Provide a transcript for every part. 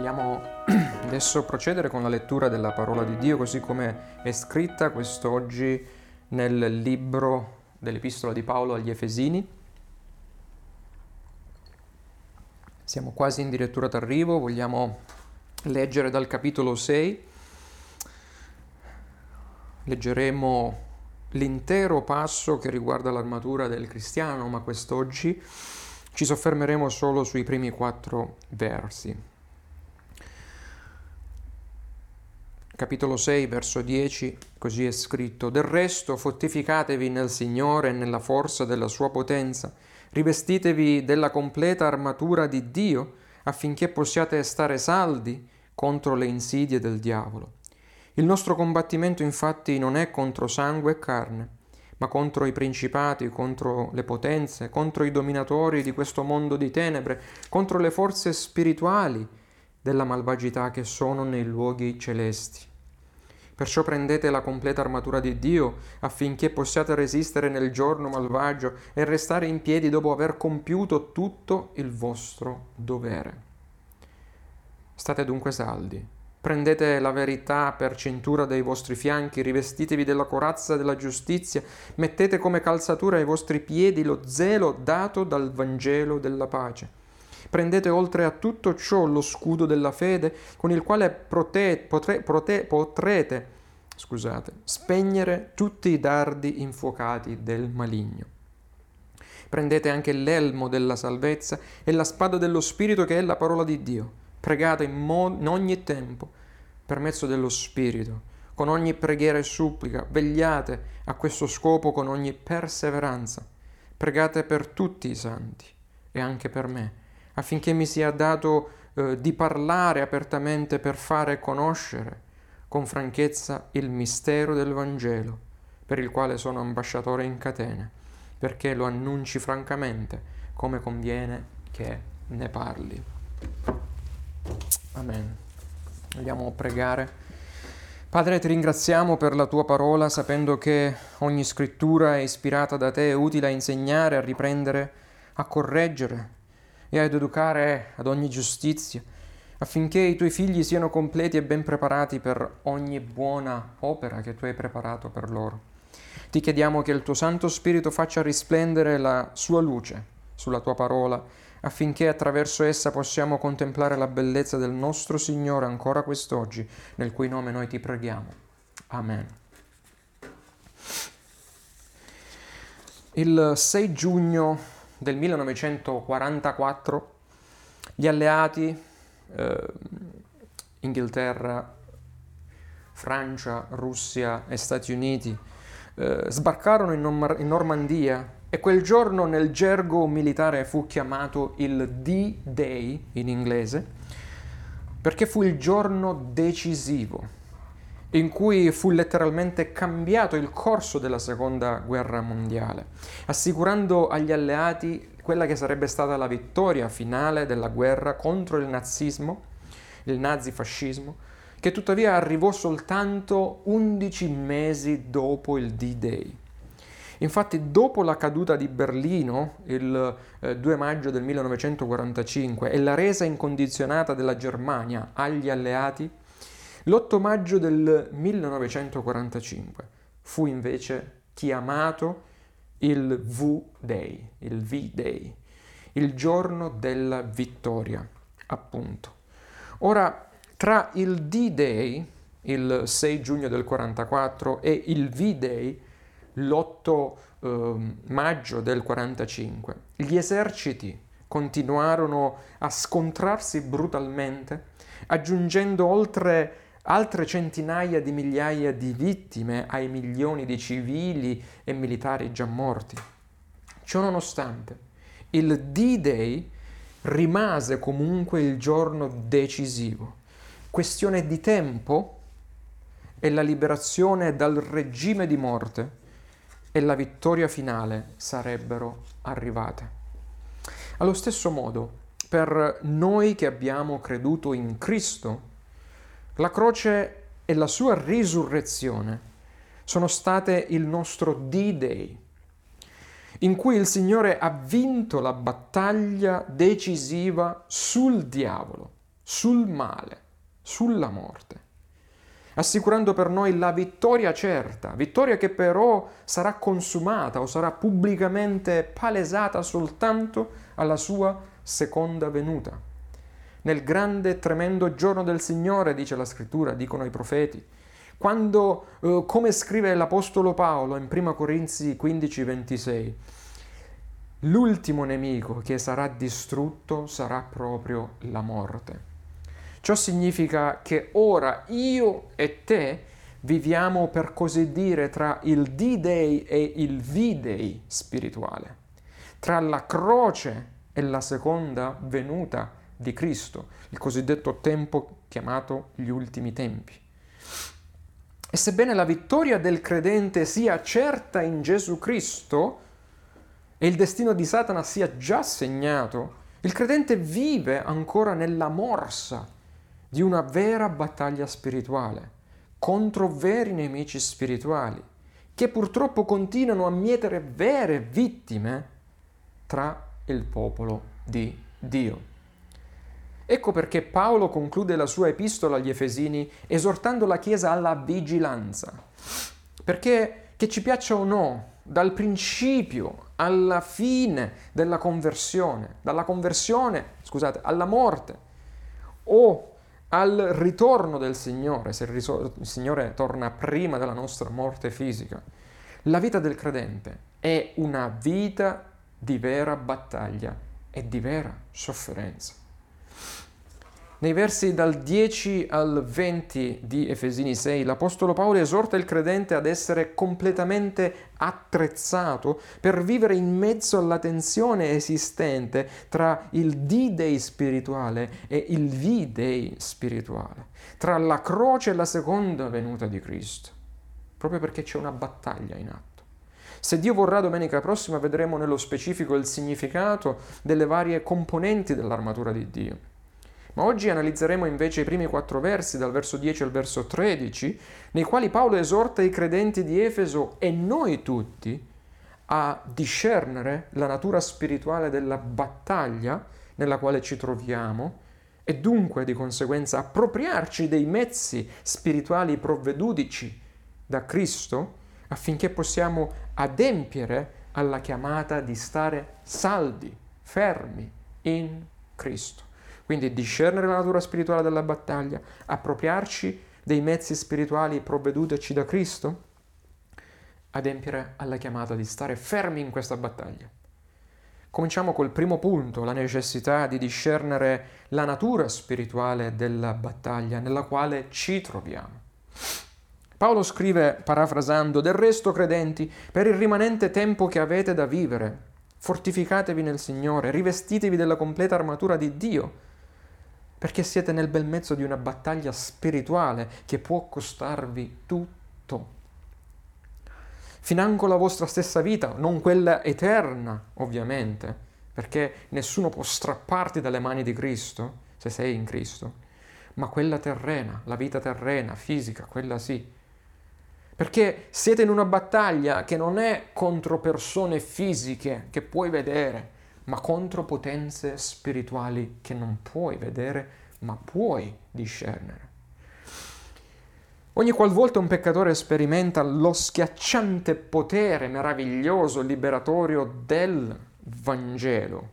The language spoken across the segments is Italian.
Vogliamo adesso procedere con la lettura della parola di Dio così come è scritta quest'oggi nel libro dell'Epistola di Paolo agli Efesini. Siamo quasi in direttura d'arrivo, vogliamo leggere dal capitolo 6. Leggeremo l'intero passo che riguarda l'armatura del cristiano, ma quest'oggi ci soffermeremo solo sui primi quattro versi. Capitolo 6, verso 10, così è scritto, Del resto fortificatevi nel Signore e nella forza della sua potenza, rivestitevi della completa armatura di Dio affinché possiate stare saldi contro le insidie del diavolo. Il nostro combattimento infatti non è contro sangue e carne, ma contro i principati, contro le potenze, contro i dominatori di questo mondo di tenebre, contro le forze spirituali della malvagità che sono nei luoghi celesti. Perciò prendete la completa armatura di Dio affinché possiate resistere nel giorno malvagio e restare in piedi dopo aver compiuto tutto il vostro dovere. State dunque saldi. Prendete la verità per cintura dei vostri fianchi, rivestitevi della corazza della giustizia, mettete come calzatura ai vostri piedi lo zelo dato dal Vangelo della pace. Prendete oltre a tutto ciò lo scudo della fede con il quale prote- potre- prote- potrete scusate, spegnere tutti i dardi infuocati del maligno. Prendete anche l'elmo della salvezza e la spada dello Spirito che è la parola di Dio. Pregate in, mo- in ogni tempo per mezzo dello Spirito, con ogni preghiera e supplica. Vegliate a questo scopo con ogni perseveranza. Pregate per tutti i santi e anche per me affinché mi sia dato eh, di parlare apertamente per fare conoscere con franchezza il mistero del Vangelo, per il quale sono ambasciatore in catene, perché lo annunci francamente come conviene che ne parli. Amen. Vogliamo pregare. Padre, ti ringraziamo per la tua parola, sapendo che ogni scrittura è ispirata da te, è utile a insegnare, a riprendere, a correggere, e ad educare ad ogni giustizia, affinché i tuoi figli siano completi e ben preparati per ogni buona opera che tu hai preparato per loro. Ti chiediamo che il tuo Santo Spirito faccia risplendere la sua luce sulla tua parola, affinché attraverso essa possiamo contemplare la bellezza del nostro Signore ancora quest'oggi, nel cui nome noi ti preghiamo. Amen. Il 6 giugno del 1944 gli alleati, eh, Inghilterra, Francia, Russia e Stati Uniti, eh, sbarcarono in, Nom- in Normandia e quel giorno nel gergo militare fu chiamato il D-Day in inglese, perché fu il giorno decisivo in cui fu letteralmente cambiato il corso della seconda guerra mondiale, assicurando agli alleati quella che sarebbe stata la vittoria finale della guerra contro il nazismo, il nazifascismo, che tuttavia arrivò soltanto 11 mesi dopo il D-Day. Infatti, dopo la caduta di Berlino il eh, 2 maggio del 1945 e la resa incondizionata della Germania agli alleati, l'8 maggio del 1945 fu invece chiamato il V-Day, il V-Day, il giorno della vittoria, appunto. Ora, tra il D-Day, il 6 giugno del 44, e il V-Day, l'8 eh, maggio del 45, gli eserciti continuarono a scontrarsi brutalmente, aggiungendo oltre altre centinaia di migliaia di vittime ai milioni di civili e militari già morti. Ciononostante, il D-Day rimase comunque il giorno decisivo. Questione di tempo e la liberazione dal regime di morte e la vittoria finale sarebbero arrivate. Allo stesso modo, per noi che abbiamo creduto in Cristo, la croce e la sua risurrezione sono state il nostro D-Day, in cui il Signore ha vinto la battaglia decisiva sul diavolo, sul male, sulla morte, assicurando per noi la vittoria certa, vittoria che però sarà consumata o sarà pubblicamente palesata soltanto alla sua seconda venuta. Nel grande e tremendo giorno del Signore, dice la scrittura, dicono i profeti, quando, eh, come scrive l'Apostolo Paolo in 1 Corinzi 15, 26, l'ultimo nemico che sarà distrutto sarà proprio la morte. Ciò significa che ora io e te viviamo per così dire tra il D-Day e il V-Day spirituale, tra la croce e la seconda venuta di Cristo, il cosiddetto tempo chiamato gli ultimi tempi. E sebbene la vittoria del credente sia certa in Gesù Cristo e il destino di Satana sia già segnato, il credente vive ancora nella morsa di una vera battaglia spirituale contro veri nemici spirituali che purtroppo continuano a mietere vere vittime tra il popolo di Dio. Ecco perché Paolo conclude la sua epistola agli Efesini esortando la Chiesa alla vigilanza, perché che ci piaccia o no, dal principio alla fine della conversione, dalla conversione, scusate, alla morte, o al ritorno del Signore, se il, Signore torna prima della nostra morte fisica. La vita del credente è una vita di vera battaglia e di vera sofferenza. Nei versi dal 10 al 20 di Efesini 6, l'Apostolo Paolo esorta il credente ad essere completamente attrezzato per vivere in mezzo alla tensione esistente tra il D-Day spirituale e il V-Day spirituale, tra la croce e la seconda venuta di Cristo, proprio perché c'è una battaglia in atto. Se Dio vorrà, domenica prossima vedremo nello specifico il significato delle varie componenti dell'armatura di Dio. Ma oggi analizzeremo invece i primi quattro versi, dal verso 10 al verso 13, nei quali Paolo esorta i credenti di Efeso e noi tutti a discernere la natura spirituale della battaglia nella quale ci troviamo e dunque di conseguenza appropriarci dei mezzi spirituali provvedudici da Cristo affinché possiamo adempiere alla chiamata di stare saldi, fermi in Cristo. Quindi discernere la natura spirituale della battaglia, appropriarci dei mezzi spirituali provveduteci da Cristo, adempiere alla chiamata di stare fermi in questa battaglia. Cominciamo col primo punto, la necessità di discernere la natura spirituale della battaglia nella quale ci troviamo. Paolo scrive, parafrasando, del resto credenti, per il rimanente tempo che avete da vivere, fortificatevi nel Signore, rivestitevi della completa armatura di Dio, perché siete nel bel mezzo di una battaglia spirituale che può costarvi tutto. Financo la vostra stessa vita, non quella eterna, ovviamente, perché nessuno può strapparti dalle mani di Cristo, se sei in Cristo, ma quella terrena, la vita terrena, fisica, quella sì. Perché siete in una battaglia che non è contro persone fisiche che puoi vedere, ma contro potenze spirituali che non puoi vedere, ma puoi discernere. Ogni qualvolta un peccatore sperimenta lo schiacciante potere meraviglioso, liberatorio del Vangelo,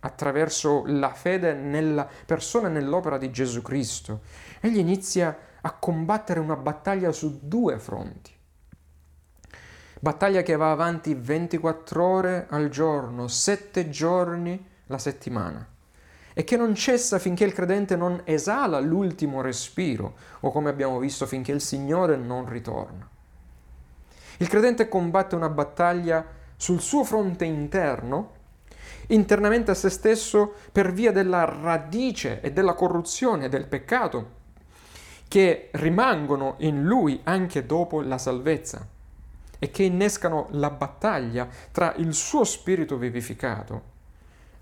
attraverso la fede nella persona e nell'opera di Gesù Cristo, egli inizia a combattere una battaglia su due fronti. Battaglia che va avanti 24 ore al giorno, 7 giorni la settimana e che non cessa finché il credente non esala l'ultimo respiro o come abbiamo visto finché il Signore non ritorna. Il credente combatte una battaglia sul suo fronte interno, internamente a se stesso per via della radice e della corruzione del peccato che rimangono in lui anche dopo la salvezza e che innescano la battaglia tra il suo spirito vivificato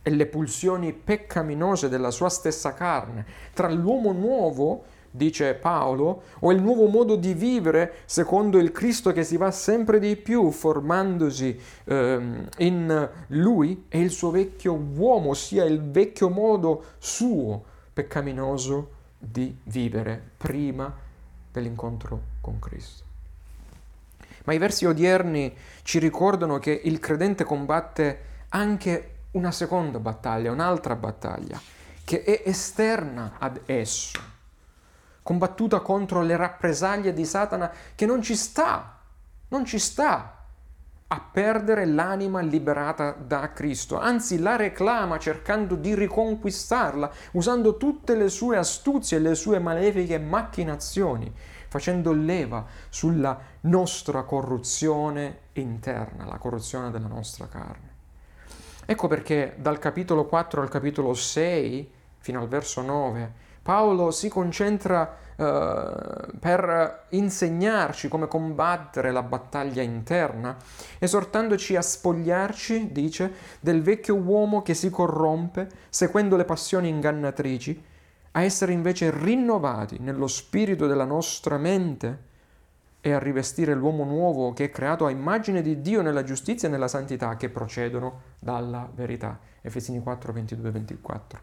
e le pulsioni peccaminose della sua stessa carne, tra l'uomo nuovo, dice Paolo, o il nuovo modo di vivere secondo il Cristo che si va sempre di più formandosi eh, in lui e il suo vecchio uomo, ossia il vecchio modo suo peccaminoso di vivere prima dell'incontro con Cristo. Ma i versi odierni ci ricordano che il credente combatte anche una seconda battaglia, un'altra battaglia, che è esterna ad esso, combattuta contro le rappresaglie di Satana che non ci sta, non ci sta a perdere l'anima liberata da Cristo, anzi la reclama cercando di riconquistarla, usando tutte le sue astuzie e le sue malefiche macchinazioni, facendo leva sulla nostra corruzione interna, la corruzione della nostra carne. Ecco perché dal capitolo 4 al capitolo 6, fino al verso 9, Paolo si concentra eh, per insegnarci come combattere la battaglia interna, esortandoci a spogliarci, dice, del vecchio uomo che si corrompe seguendo le passioni ingannatrici, a essere invece rinnovati nello spirito della nostra mente e a rivestire l'uomo nuovo che è creato a immagine di Dio nella giustizia e nella santità che procedono dalla verità. Efesini 4, 22, 24.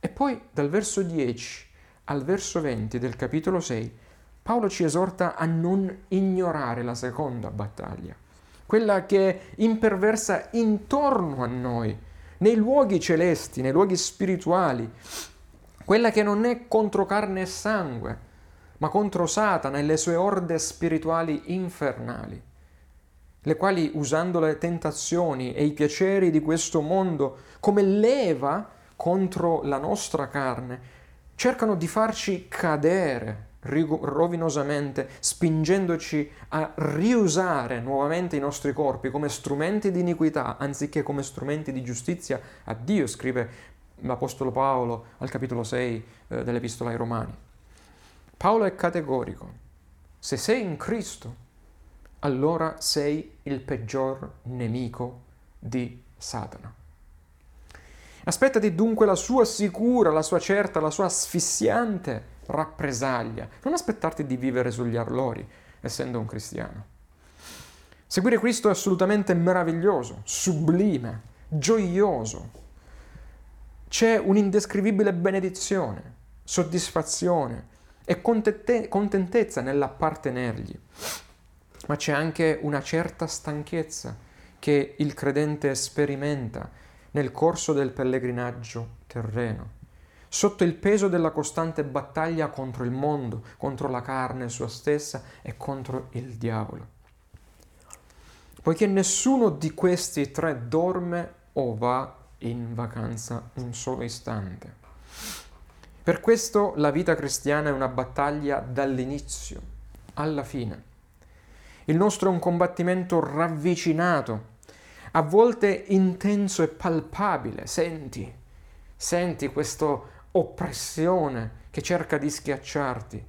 E poi dal verso 10 al verso 20 del capitolo 6, Paolo ci esorta a non ignorare la seconda battaglia, quella che imperversa intorno a noi, nei luoghi celesti, nei luoghi spirituali, quella che non è contro carne e sangue, ma contro Satana e le sue orde spirituali infernali, le quali, usando le tentazioni e i piaceri di questo mondo come leva contro la nostra carne, cercano di farci cadere rovinosamente, spingendoci a riusare nuovamente i nostri corpi come strumenti di iniquità anziché come strumenti di giustizia a Dio, scrive l'Apostolo Paolo al capitolo 6 eh, dell'Epistola ai Romani. Paolo è categorico. Se sei in Cristo, allora sei il peggior nemico di Satana. Aspettati dunque la sua sicura, la sua certa, la sua asfissiante rappresaglia. Non aspettarti di vivere sugli arlori, essendo un cristiano. Seguire Cristo è assolutamente meraviglioso, sublime, gioioso. C'è un'indescrivibile benedizione, soddisfazione e contentezza nell'appartenergli. Ma c'è anche una certa stanchezza che il credente sperimenta nel corso del pellegrinaggio terreno, sotto il peso della costante battaglia contro il mondo, contro la carne sua stessa e contro il diavolo. Poiché nessuno di questi tre dorme o va in vacanza un solo istante. Per questo la vita cristiana è una battaglia dall'inizio alla fine. Il nostro è un combattimento ravvicinato a volte intenso e palpabile. Senti, senti questa oppressione che cerca di schiacciarti.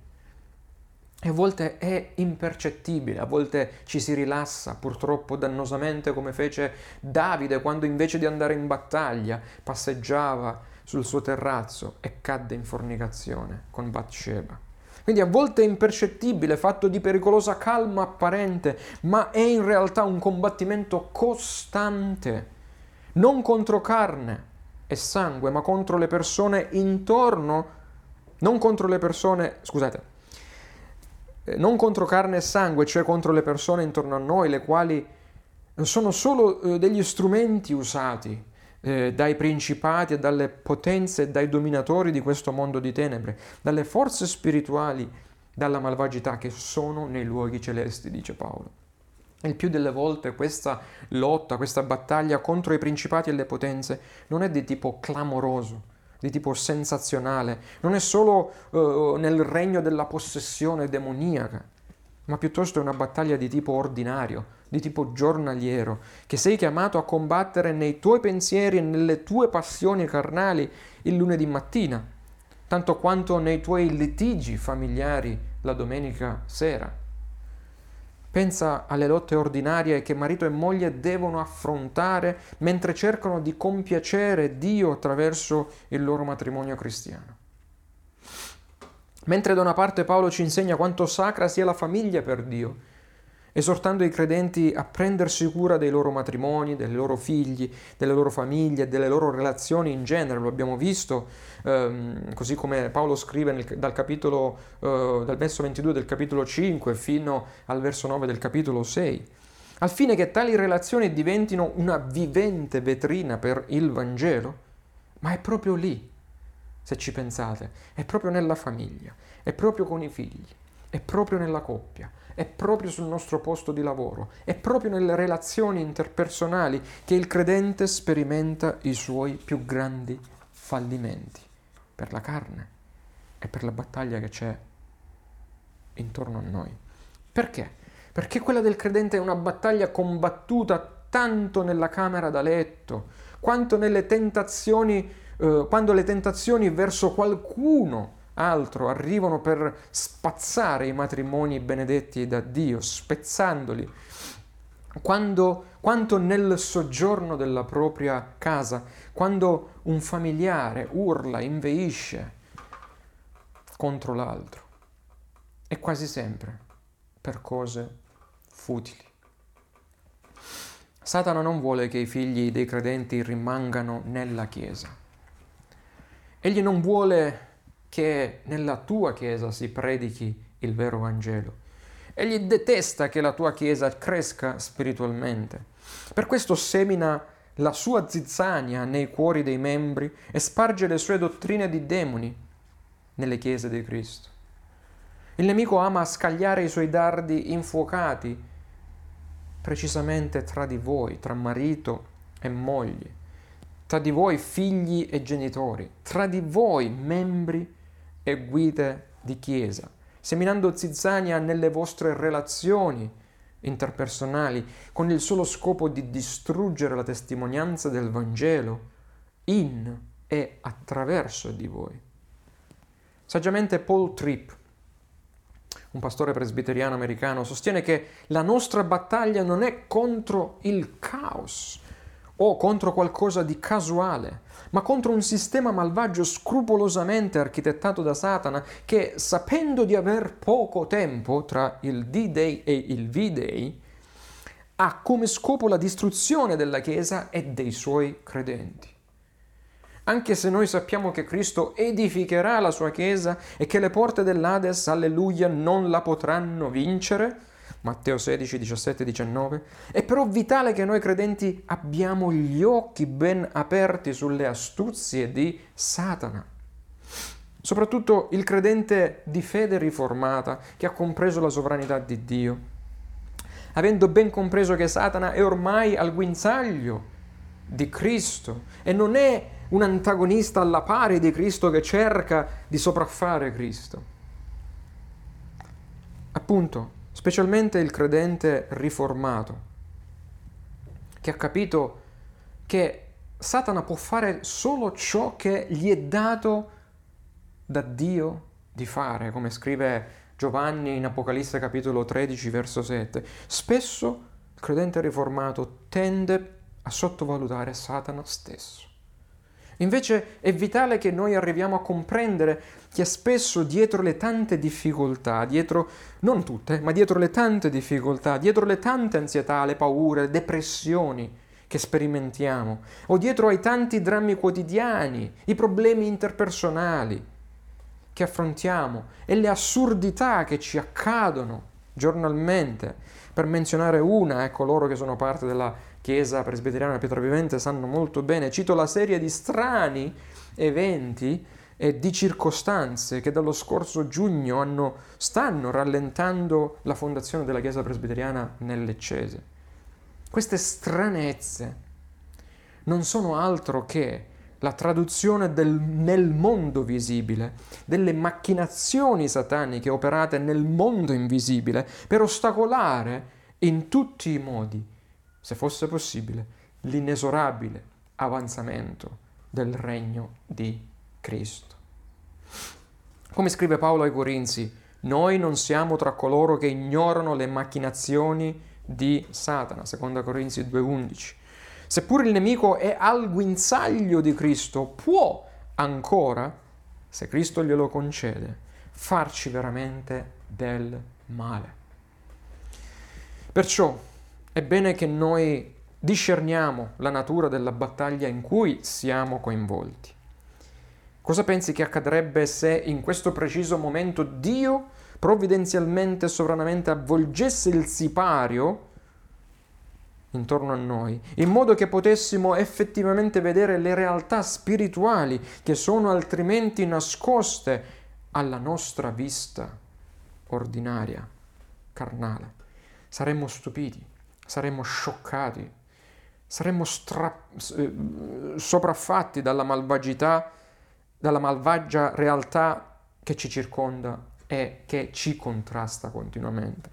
E a volte è impercettibile, a volte ci si rilassa purtroppo dannosamente come fece Davide quando invece di andare in battaglia passeggiava sul suo terrazzo e cadde in fornicazione con Bathsheba. Quindi a volte è impercettibile, fatto di pericolosa calma apparente, ma è in realtà un combattimento costante, non contro carne e sangue, ma contro le persone intorno, non contro le persone, scusate, non contro carne e sangue, cioè contro le persone intorno a noi, le quali sono solo eh, degli strumenti usati eh, dai principati e dalle potenze e dai dominatori di questo mondo di tenebre, dalle forze spirituali, dalla malvagità che sono nei luoghi celesti, dice Paolo. Il più delle volte questa lotta, questa battaglia contro i principati e le potenze non è di tipo clamoroso, di tipo sensazionale, non è solo uh, nel regno della possessione demoniaca, ma piuttosto è una battaglia di tipo ordinario, di tipo giornaliero, che sei chiamato a combattere nei tuoi pensieri e nelle tue passioni carnali il lunedì mattina, tanto quanto nei tuoi litigi familiari la domenica sera. Pensa alle lotte ordinarie che marito e moglie devono affrontare mentre cercano di compiacere Dio attraverso il loro matrimonio cristiano. Mentre da una parte Paolo ci insegna quanto sacra sia la famiglia per Dio, esortando i credenti a prendersi cura dei loro matrimoni, dei loro figli, delle loro famiglie, delle loro relazioni in genere. Lo abbiamo visto, ehm, così come Paolo scrive nel, dal, capitolo, eh, dal verso 22 del capitolo 5 fino al verso 9 del capitolo 6, al fine che tali relazioni diventino una vivente vetrina per il Vangelo. Ma è proprio lì, se ci pensate, è proprio nella famiglia, è proprio con i figli, è proprio nella coppia, è proprio sul nostro posto di lavoro, è proprio nelle relazioni interpersonali che il credente sperimenta i suoi più grandi fallimenti per la carne e per la battaglia che c'è intorno a noi. Perché? Perché quella del credente è una battaglia combattuta tanto nella camera da letto, quanto nelle tentazioni, eh, quando le tentazioni verso qualcuno altro arrivano per spazzare i matrimoni benedetti da Dio, spezzandoli. Quando, quanto nel soggiorno della propria casa, quando un familiare urla, inveisce contro l'altro, e quasi sempre per cose futili. Satana non vuole che i figli dei credenti rimangano nella Chiesa. Egli non vuole che nella tua Chiesa si predichi il vero Vangelo. Egli detesta che la tua Chiesa cresca spiritualmente. Per questo semina la sua zizzania nei cuori dei membri e sparge le sue dottrine di demoni nelle chiese di Cristo. Il nemico ama scagliare i suoi dardi infuocati precisamente tra di voi, tra marito e moglie, tra di voi figli e genitori, tra di voi membri e guide di chiesa, seminando zizzania nelle vostre relazioni interpersonali con il solo scopo di distruggere la testimonianza del Vangelo in e attraverso di voi. Saggiamente Paul Tripp, un pastore presbiteriano americano, sostiene che la nostra battaglia non è contro il caos o contro qualcosa di casuale, ma contro un sistema malvagio scrupolosamente architettato da Satana che, sapendo di aver poco tempo tra il D-Day e il V-Day, ha come scopo la distruzione della Chiesa e dei suoi credenti. Anche se noi sappiamo che Cristo edificherà la sua Chiesa e che le porte dell'Ades, alleluia, non la potranno vincere, Matteo 16, 17, 19. È però vitale che noi credenti abbiamo gli occhi ben aperti sulle astuzie di Satana. Soprattutto il credente di fede riformata che ha compreso la sovranità di Dio, avendo ben compreso che Satana è ormai al guinzaglio di Cristo e non è un antagonista alla pari di Cristo che cerca di sopraffare Cristo. Appunto, specialmente il credente riformato, che ha capito che Satana può fare solo ciò che gli è dato da Dio di fare, come scrive Giovanni in Apocalisse capitolo 13 verso 7. Spesso il credente riformato tende a sottovalutare Satana stesso. Invece è vitale che noi arriviamo a comprendere che spesso dietro le tante difficoltà, dietro, non tutte, ma dietro le tante difficoltà, dietro le tante ansietà, le paure, le depressioni che sperimentiamo, o dietro ai tanti drammi quotidiani, i problemi interpersonali che affrontiamo e le assurdità che ci accadono giornalmente, per menzionare una, ecco loro che sono parte della Chiesa presbiteriana Pietra Vivente sanno molto bene, cito la serie di strani eventi e di circostanze che dallo scorso giugno hanno, stanno rallentando la fondazione della Chiesa presbiteriana nell'Eccese. Queste stranezze non sono altro che la traduzione del, nel mondo visibile, delle macchinazioni sataniche operate nel mondo invisibile per ostacolare in tutti i modi se fosse possibile, l'inesorabile avanzamento del regno di Cristo. Come scrive Paolo ai Corinzi, noi non siamo tra coloro che ignorano le macchinazioni di Satana, 2 Corinzi 2.11. Seppur il nemico è al guinzaglio di Cristo, può ancora, se Cristo glielo concede, farci veramente del male. Perciò è bene che noi discerniamo la natura della battaglia in cui siamo coinvolti. Cosa pensi che accadrebbe se in questo preciso momento Dio provvidenzialmente e sovranamente avvolgesse il sipario intorno a noi, in modo che potessimo effettivamente vedere le realtà spirituali che sono altrimenti nascoste alla nostra vista ordinaria, carnale. Saremmo stupiti, saremmo scioccati, saremmo stra- eh, sopraffatti dalla malvagità, dalla malvagia realtà che ci circonda e che ci contrasta continuamente.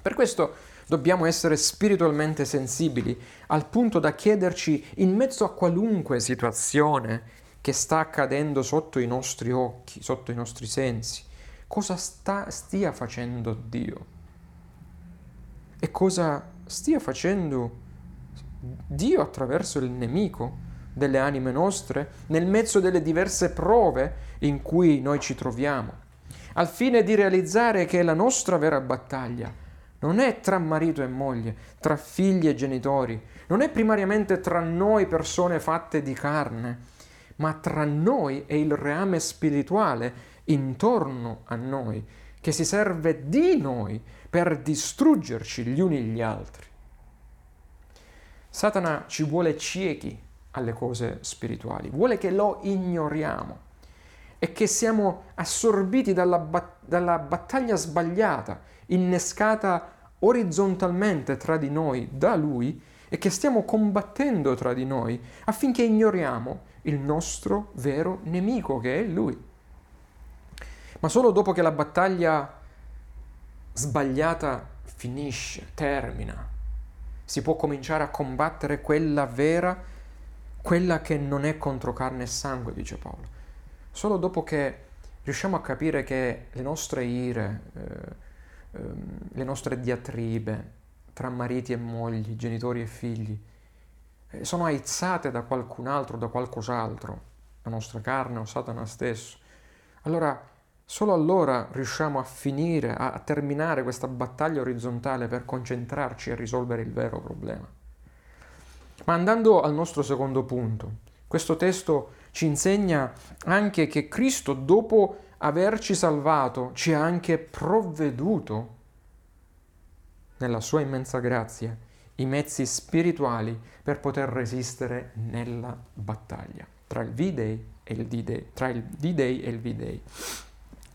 Per questo dobbiamo essere spiritualmente sensibili al punto da chiederci in mezzo a qualunque situazione che sta accadendo sotto i nostri occhi, sotto i nostri sensi, cosa sta, stia facendo Dio e cosa stia facendo Dio attraverso il nemico delle anime nostre nel mezzo delle diverse prove in cui noi ci troviamo, al fine di realizzare che la nostra vera battaglia non è tra marito e moglie, tra figli e genitori, non è primariamente tra noi persone fatte di carne, ma tra noi e il reame spirituale intorno a noi, che si serve di noi per distruggerci gli uni gli altri. Satana ci vuole ciechi alle cose spirituali, vuole che lo ignoriamo e che siamo assorbiti dalla, bat- dalla battaglia sbagliata, innescata orizzontalmente tra di noi da lui e che stiamo combattendo tra di noi affinché ignoriamo il nostro vero nemico che è lui. Ma solo dopo che la battaglia sbagliata finisce, termina, si può cominciare a combattere quella vera, quella che non è contro carne e sangue, dice Paolo. Solo dopo che riusciamo a capire che le nostre ire, eh, eh, le nostre diatribe tra mariti e mogli, genitori e figli, eh, sono aizzate da qualcun altro, da qualcos'altro, la nostra carne o Satana stesso, allora Solo allora riusciamo a finire, a terminare questa battaglia orizzontale per concentrarci e risolvere il vero problema. Ma andando al nostro secondo punto, questo testo ci insegna anche che Cristo, dopo averci salvato, ci ha anche provveduto, nella sua immensa grazia, i mezzi spirituali per poter resistere nella battaglia tra il V-Day e il D-Day, tra il D-Day e il V-Day.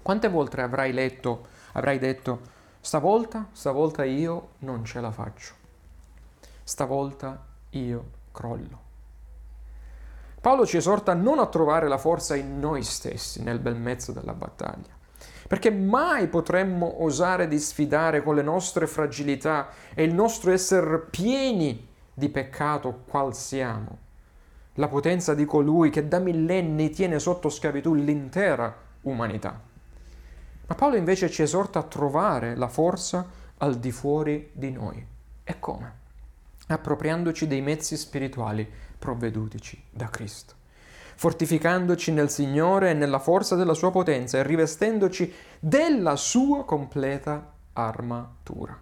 Quante volte avrai letto, avrai detto, stavolta, stavolta io non ce la faccio, stavolta io crollo. Paolo ci esorta non a trovare la forza in noi stessi nel bel mezzo della battaglia, perché mai potremmo osare di sfidare con le nostre fragilità e il nostro essere pieni di peccato qual siamo, la potenza di colui che da millenni tiene sotto schiavitù l'intera umanità. Ma Paolo invece ci esorta a trovare la forza al di fuori di noi. E come? Appropriandoci dei mezzi spirituali provvedutici da Cristo, fortificandoci nel Signore e nella forza della sua potenza e rivestendoci della sua completa armatura.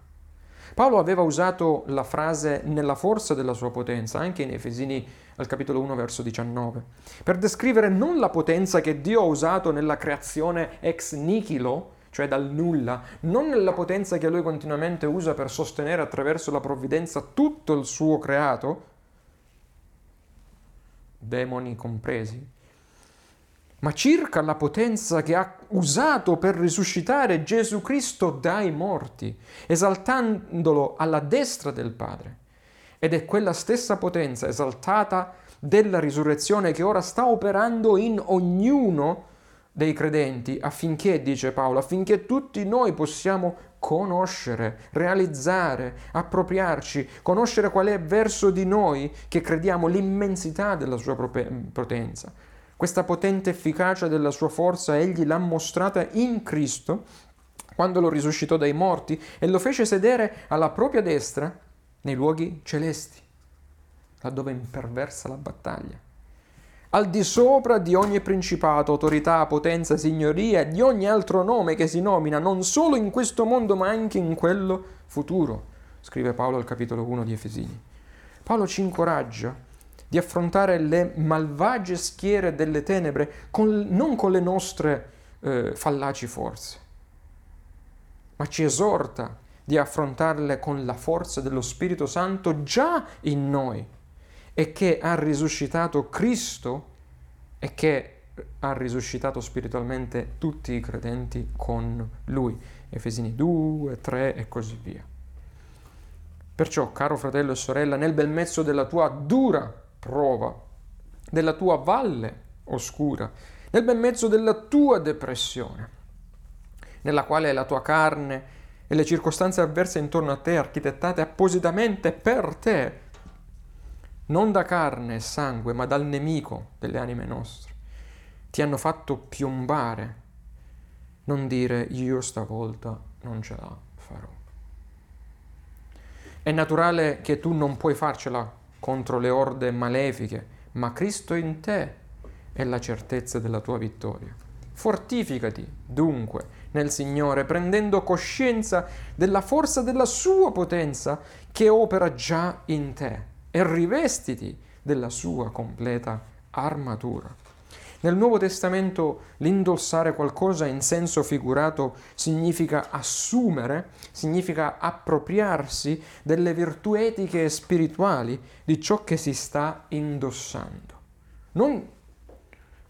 Paolo aveva usato la frase nella forza della sua potenza anche in Efesini al capitolo 1 verso 19, per descrivere non la potenza che Dio ha usato nella creazione ex nihilo, cioè dal nulla, non nella potenza che lui continuamente usa per sostenere attraverso la provvidenza tutto il suo creato, demoni compresi, ma circa la potenza che ha usato per risuscitare Gesù Cristo dai morti, esaltandolo alla destra del Padre. Ed è quella stessa potenza esaltata della risurrezione che ora sta operando in ognuno dei credenti affinché, dice Paolo, affinché tutti noi possiamo conoscere, realizzare, appropriarci, conoscere qual è verso di noi che crediamo l'immensità della sua potenza. Questa potente efficacia della sua forza egli l'ha mostrata in Cristo quando lo risuscitò dai morti e lo fece sedere alla propria destra nei luoghi celesti, laddove imperversa la battaglia. Al di sopra di ogni principato, autorità, potenza, signoria, di ogni altro nome che si nomina non solo in questo mondo ma anche in quello futuro. scrive Paolo al capitolo 1 di Efesini. Paolo ci incoraggia di affrontare le malvagie schiere delle tenebre con, non con le nostre eh, fallaci forze, ma ci esorta di affrontarle con la forza dello Spirito Santo già in noi e che ha risuscitato Cristo e che ha risuscitato spiritualmente tutti i credenti con Lui. Efesini 2, 3 e così via. Perciò, caro fratello e sorella, nel bel mezzo della tua dura prova, della tua valle oscura, nel bel mezzo della tua depressione, nella quale la tua carne e le circostanze avverse intorno a te, architettate appositamente per te, non da carne e sangue, ma dal nemico delle anime nostre, ti hanno fatto piombare. Non dire io stavolta non ce la farò. È naturale che tu non puoi farcela contro le orde malefiche, ma Cristo in te è la certezza della tua vittoria. Fortificati, dunque, nel Signore, prendendo coscienza della forza della sua potenza che opera già in te e rivestiti della sua completa armatura. Nel Nuovo Testamento l'indossare qualcosa in senso figurato significa assumere, significa appropriarsi delle virtù etiche e spirituali di ciò che si sta indossando. Non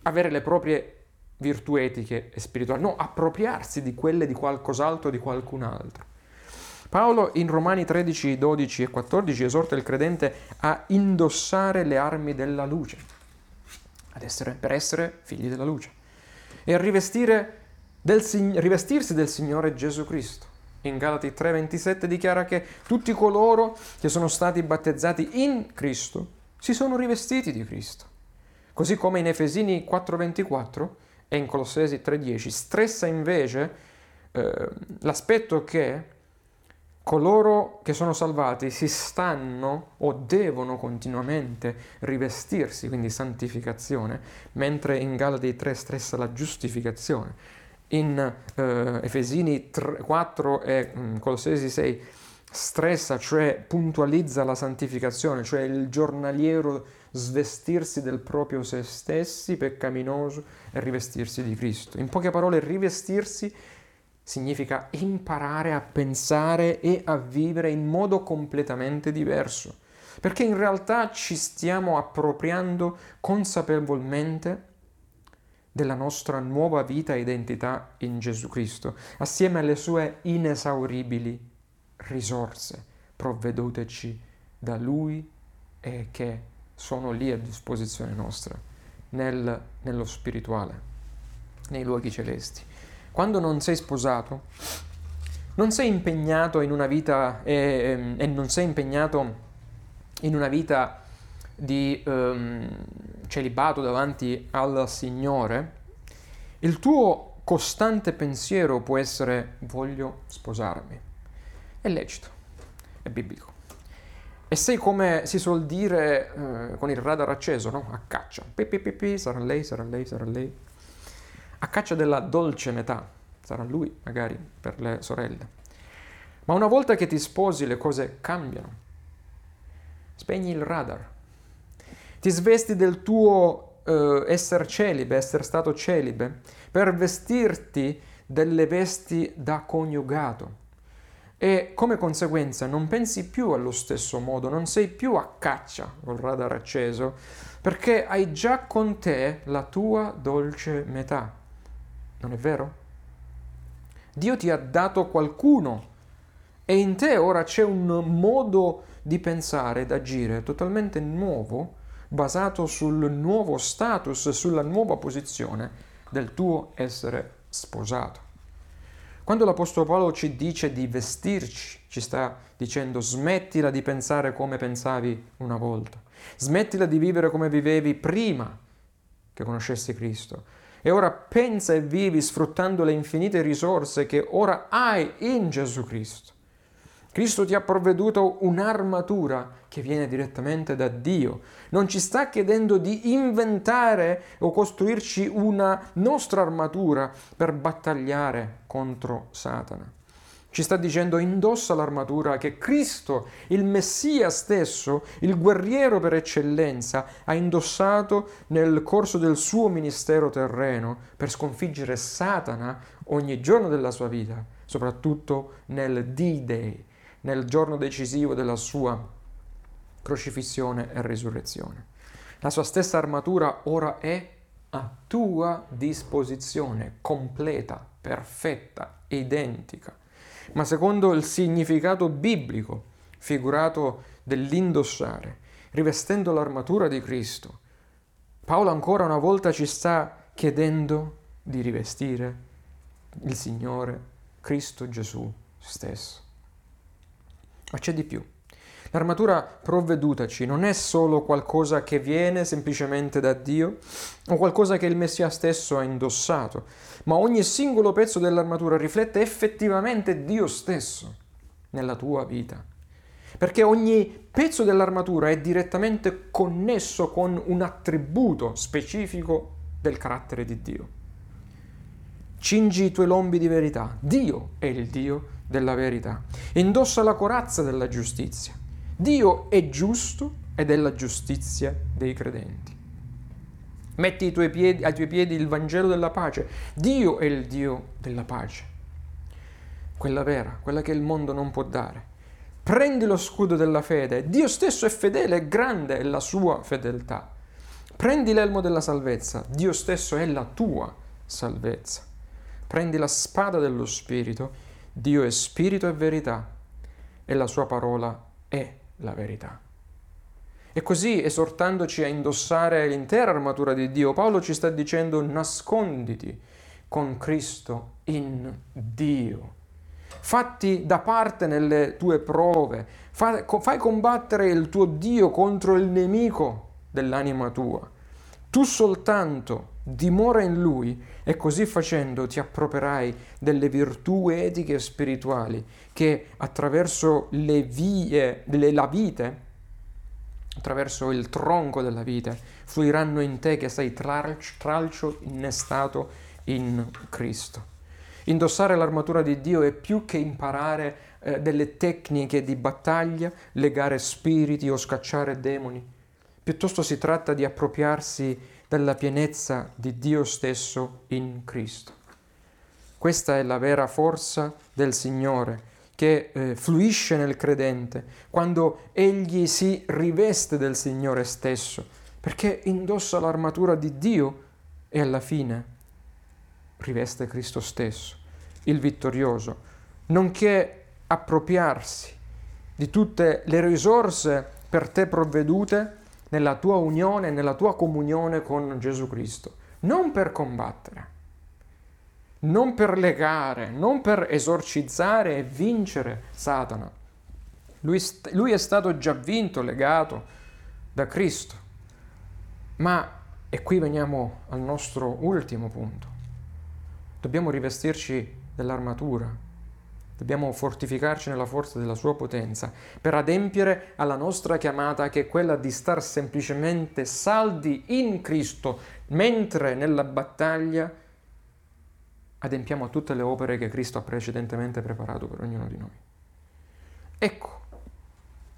avere le proprie virtù etiche e spirituali, no, appropriarsi di quelle di qualcos'altro, di qualcun altro. Paolo in Romani 13, 12 e 14 esorta il credente a indossare le armi della luce, essere, per essere figli della luce, e a del, rivestirsi del Signore Gesù Cristo. In Galati 3:27 dichiara che tutti coloro che sono stati battezzati in Cristo si sono rivestiti di Cristo. Così come in Efesini 4:24 e in Colossesi 3.10 stressa invece eh, l'aspetto che coloro che sono salvati si stanno o devono continuamente rivestirsi, quindi santificazione, mentre in Galati 3 stressa la giustificazione. In eh, Efesini 3, 4 e mm, Colossesi 6 stressa, cioè puntualizza la santificazione, cioè il giornaliero svestirsi del proprio se stessi peccaminoso e rivestirsi di Cristo. In poche parole, rivestirsi significa imparare a pensare e a vivere in modo completamente diverso, perché in realtà ci stiamo appropriando consapevolmente della nostra nuova vita e identità in Gesù Cristo, assieme alle sue inesauribili risorse provveduteci da Lui e che sono lì a disposizione nostra, nel, nello spirituale, nei luoghi celesti. Quando non sei sposato, non sei impegnato in una vita e, e non sei impegnato in una vita di um, celibato davanti al Signore, il tuo costante pensiero può essere voglio sposarmi. È lecito, è biblico. E sei come si suol dire eh, con il radar acceso, no? A caccia. Pi, sarà lei, sarà lei, sarà lei. A caccia della dolce metà. Sarà lui, magari, per le sorelle. Ma una volta che ti sposi le cose cambiano. Spegni il radar. Ti svesti del tuo eh, essere celibe, essere stato celibe, per vestirti delle vesti da coniugato e come conseguenza non pensi più allo stesso modo, non sei più a caccia col radar acceso, perché hai già con te la tua dolce metà. Non è vero? Dio ti ha dato qualcuno e in te ora c'è un modo di pensare ed agire totalmente nuovo, basato sul nuovo status, sulla nuova posizione del tuo essere sposato. Quando l'Apostolo Paolo ci dice di vestirci, ci sta dicendo smettila di pensare come pensavi una volta, smettila di vivere come vivevi prima che conoscessi Cristo e ora pensa e vivi sfruttando le infinite risorse che ora hai in Gesù Cristo. Cristo ti ha provveduto un'armatura che viene direttamente da Dio. Non ci sta chiedendo di inventare o costruirci una nostra armatura per battagliare contro Satana. Ci sta dicendo indossa l'armatura che Cristo, il Messia stesso, il guerriero per eccellenza, ha indossato nel corso del suo ministero terreno per sconfiggere Satana ogni giorno della sua vita, soprattutto nel D-Day, nel giorno decisivo della sua crocifissione e risurrezione. La sua stessa armatura ora è a tua disposizione, completa, perfetta, identica ma secondo il significato biblico figurato dell'indossare, rivestendo l'armatura di Cristo. Paolo ancora una volta ci sta chiedendo di rivestire il Signore Cristo Gesù stesso. Ma c'è di più. L'armatura provvedutaci non è solo qualcosa che viene semplicemente da Dio o qualcosa che il Messia stesso ha indossato, ma ogni singolo pezzo dell'armatura riflette effettivamente Dio stesso nella tua vita. Perché ogni pezzo dell'armatura è direttamente connesso con un attributo specifico del carattere di Dio. Cingi i tuoi lombi di verità. Dio è il Dio della verità. Indossa la corazza della giustizia. Dio è giusto ed è la giustizia dei credenti. Metti ai tuoi, piedi, ai tuoi piedi il Vangelo della pace. Dio è il Dio della pace. Quella vera, quella che il mondo non può dare. Prendi lo scudo della fede. Dio stesso è fedele e grande è la sua fedeltà. Prendi l'elmo della salvezza. Dio stesso è la tua salvezza. Prendi la spada dello Spirito. Dio è spirito e verità e la sua parola è la verità. E così, esortandoci a indossare l'intera armatura di Dio, Paolo ci sta dicendo nasconditi con Cristo in Dio. Fatti da parte nelle tue prove, fai, combattere il tuo Dio contro il nemico dell'anima tua. Tu soltanto dimora in Lui e così facendo ti approperai delle virtù etiche e spirituali che attraverso le vie, le, la vite, attraverso il tronco della vite, fluiranno in te che sei tralcio, tralcio innestato in Cristo. Indossare l'armatura di Dio è più che imparare eh, delle tecniche di battaglia, legare spiriti o scacciare demoni. Piuttosto si tratta di appropriarsi della pienezza di Dio stesso in Cristo. Questa è la vera forza del Signore che eh, fluisce nel credente quando egli si riveste del Signore stesso, perché indossa l'armatura di Dio e alla fine riveste Cristo stesso, il vittorioso, nonché appropriarsi di tutte le risorse per te provvedute nella tua unione, nella tua comunione con Gesù Cristo, non per combattere, non per legare, non per esorcizzare e vincere Satana. Lui, st- lui è stato già vinto, legato da Cristo. Ma, e qui veniamo al nostro ultimo punto, dobbiamo rivestirci dell'armatura Dobbiamo fortificarci nella forza della sua potenza per adempiere alla nostra chiamata che è quella di star semplicemente saldi in Cristo, mentre nella battaglia adempiamo a tutte le opere che Cristo ha precedentemente preparato per ognuno di noi. Ecco,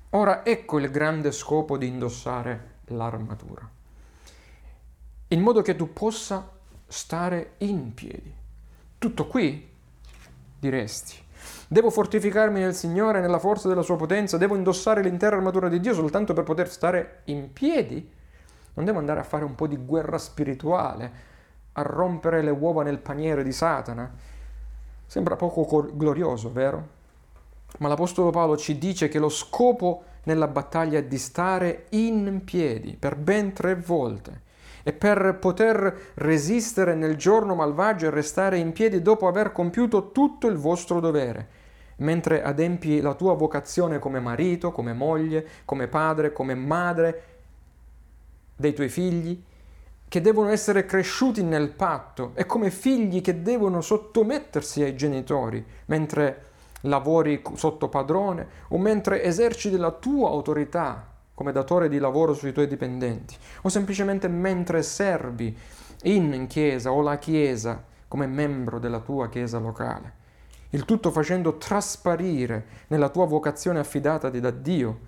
ora ecco il grande scopo di indossare l'armatura, in modo che tu possa stare in piedi. Tutto qui diresti. Devo fortificarmi nel Signore, nella forza della sua potenza, devo indossare l'intera armatura di Dio soltanto per poter stare in piedi. Non devo andare a fare un po' di guerra spirituale, a rompere le uova nel paniere di Satana. Sembra poco glorioso, vero? Ma l'Apostolo Paolo ci dice che lo scopo nella battaglia è di stare in piedi per ben tre volte e per poter resistere nel giorno malvagio e restare in piedi dopo aver compiuto tutto il vostro dovere, mentre adempi la tua vocazione come marito, come moglie, come padre, come madre dei tuoi figli, che devono essere cresciuti nel patto e come figli che devono sottomettersi ai genitori, mentre lavori sotto padrone o mentre eserciti la tua autorità come datore di lavoro sui tuoi dipendenti, o semplicemente mentre servi in chiesa o la chiesa come membro della tua chiesa locale. il tutto facendo trasparire nella tua vocazione affidata da Dio,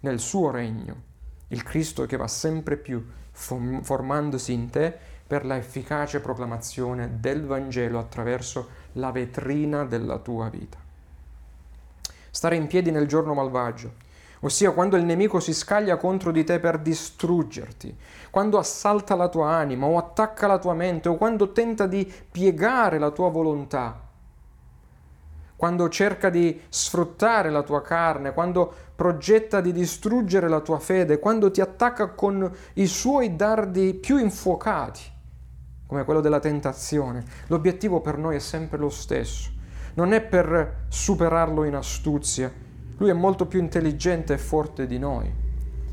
nel suo regno, il Cristo che va sempre più formandosi in te per la efficace proclamazione del Vangelo attraverso la vetrina della tua vita. Stare in piedi nel giorno malvagio, ossia quando il nemico si scaglia contro di te per distruggerti, quando assalta la tua anima o attacca la tua mente o quando tenta di piegare la tua volontà, quando cerca di sfruttare la tua carne, quando progetta di distruggere la tua fede, quando ti attacca con i suoi dardi più infuocati, come quello della tentazione, l'obiettivo per noi è sempre lo stesso. Non è per superarlo in astuzia, lui è molto più intelligente e forte di noi,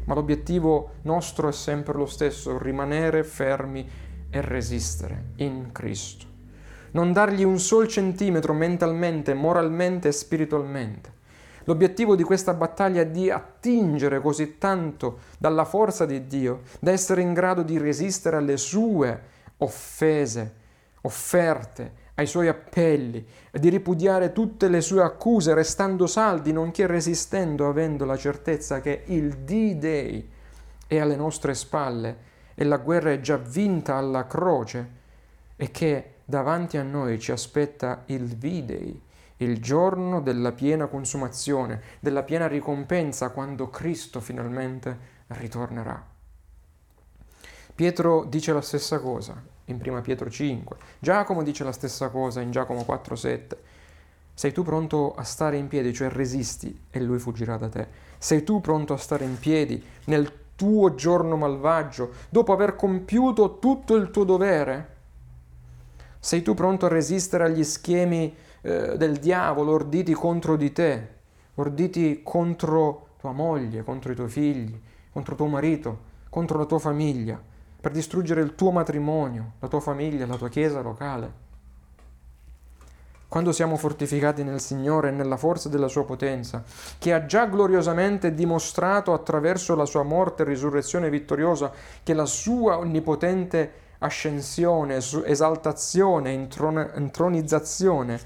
ma l'obiettivo nostro è sempre lo stesso, rimanere fermi e resistere in Cristo. Non dargli un sol centimetro mentalmente, moralmente e spiritualmente. L'obiettivo di questa battaglia è di attingere così tanto dalla forza di Dio da essere in grado di resistere alle sue offese, offerte, ai suoi appelli e di ripudiare tutte le sue accuse restando saldi, nonché resistendo avendo la certezza che il D-Day è alle nostre spalle e la guerra è già vinta alla croce e che davanti a noi ci aspetta il V-Day, il giorno della piena consumazione, della piena ricompensa quando Cristo finalmente ritornerà. Pietro dice la stessa cosa in 1 Pietro 5. Giacomo dice la stessa cosa in Giacomo 4:7. Sei tu pronto a stare in piedi, cioè resisti e lui fuggirà da te. Sei tu pronto a stare in piedi nel tuo giorno malvagio, dopo aver compiuto tutto il tuo dovere? Sei tu pronto a resistere agli schemi eh, del diavolo orditi contro di te, orditi contro tua moglie, contro i tuoi figli, contro tuo marito, contro la tua famiglia? Per distruggere il tuo matrimonio, la tua famiglia, la tua chiesa locale. Quando siamo fortificati nel Signore e nella forza della sua potenza, che ha già gloriosamente dimostrato attraverso la sua morte e risurrezione vittoriosa che la sua onnipotente ascensione, esaltazione, intronizzazione,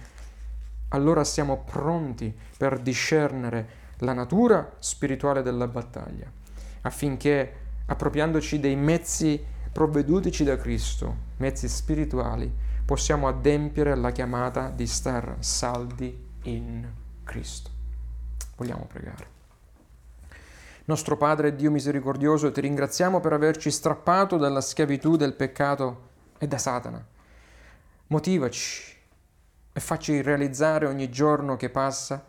allora siamo pronti per discernere la natura spirituale della battaglia, affinché appropriandoci dei mezzi provvedutici da Cristo, mezzi spirituali, possiamo adempiere alla chiamata di star saldi in Cristo. Vogliamo pregare. Nostro Padre Dio misericordioso, ti ringraziamo per averci strappato dalla schiavitù del peccato e da Satana. Motivaci e facci realizzare ogni giorno che passa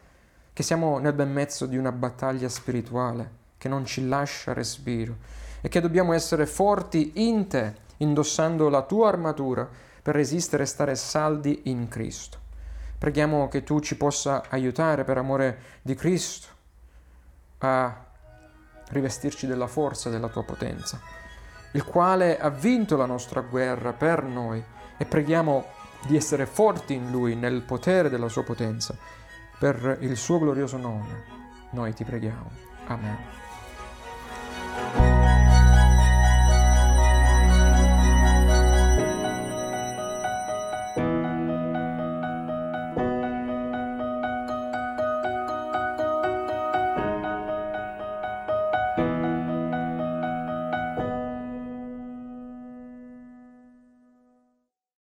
che siamo nel ben mezzo di una battaglia spirituale che non ci lascia respiro e che dobbiamo essere forti in te, indossando la tua armatura per resistere e stare saldi in Cristo. Preghiamo che tu ci possa aiutare per amore di Cristo a rivestirci della forza della tua potenza, il quale ha vinto la nostra guerra per noi e preghiamo di essere forti in Lui, nel potere della sua potenza, per il suo glorioso nome. Noi ti preghiamo. Amen.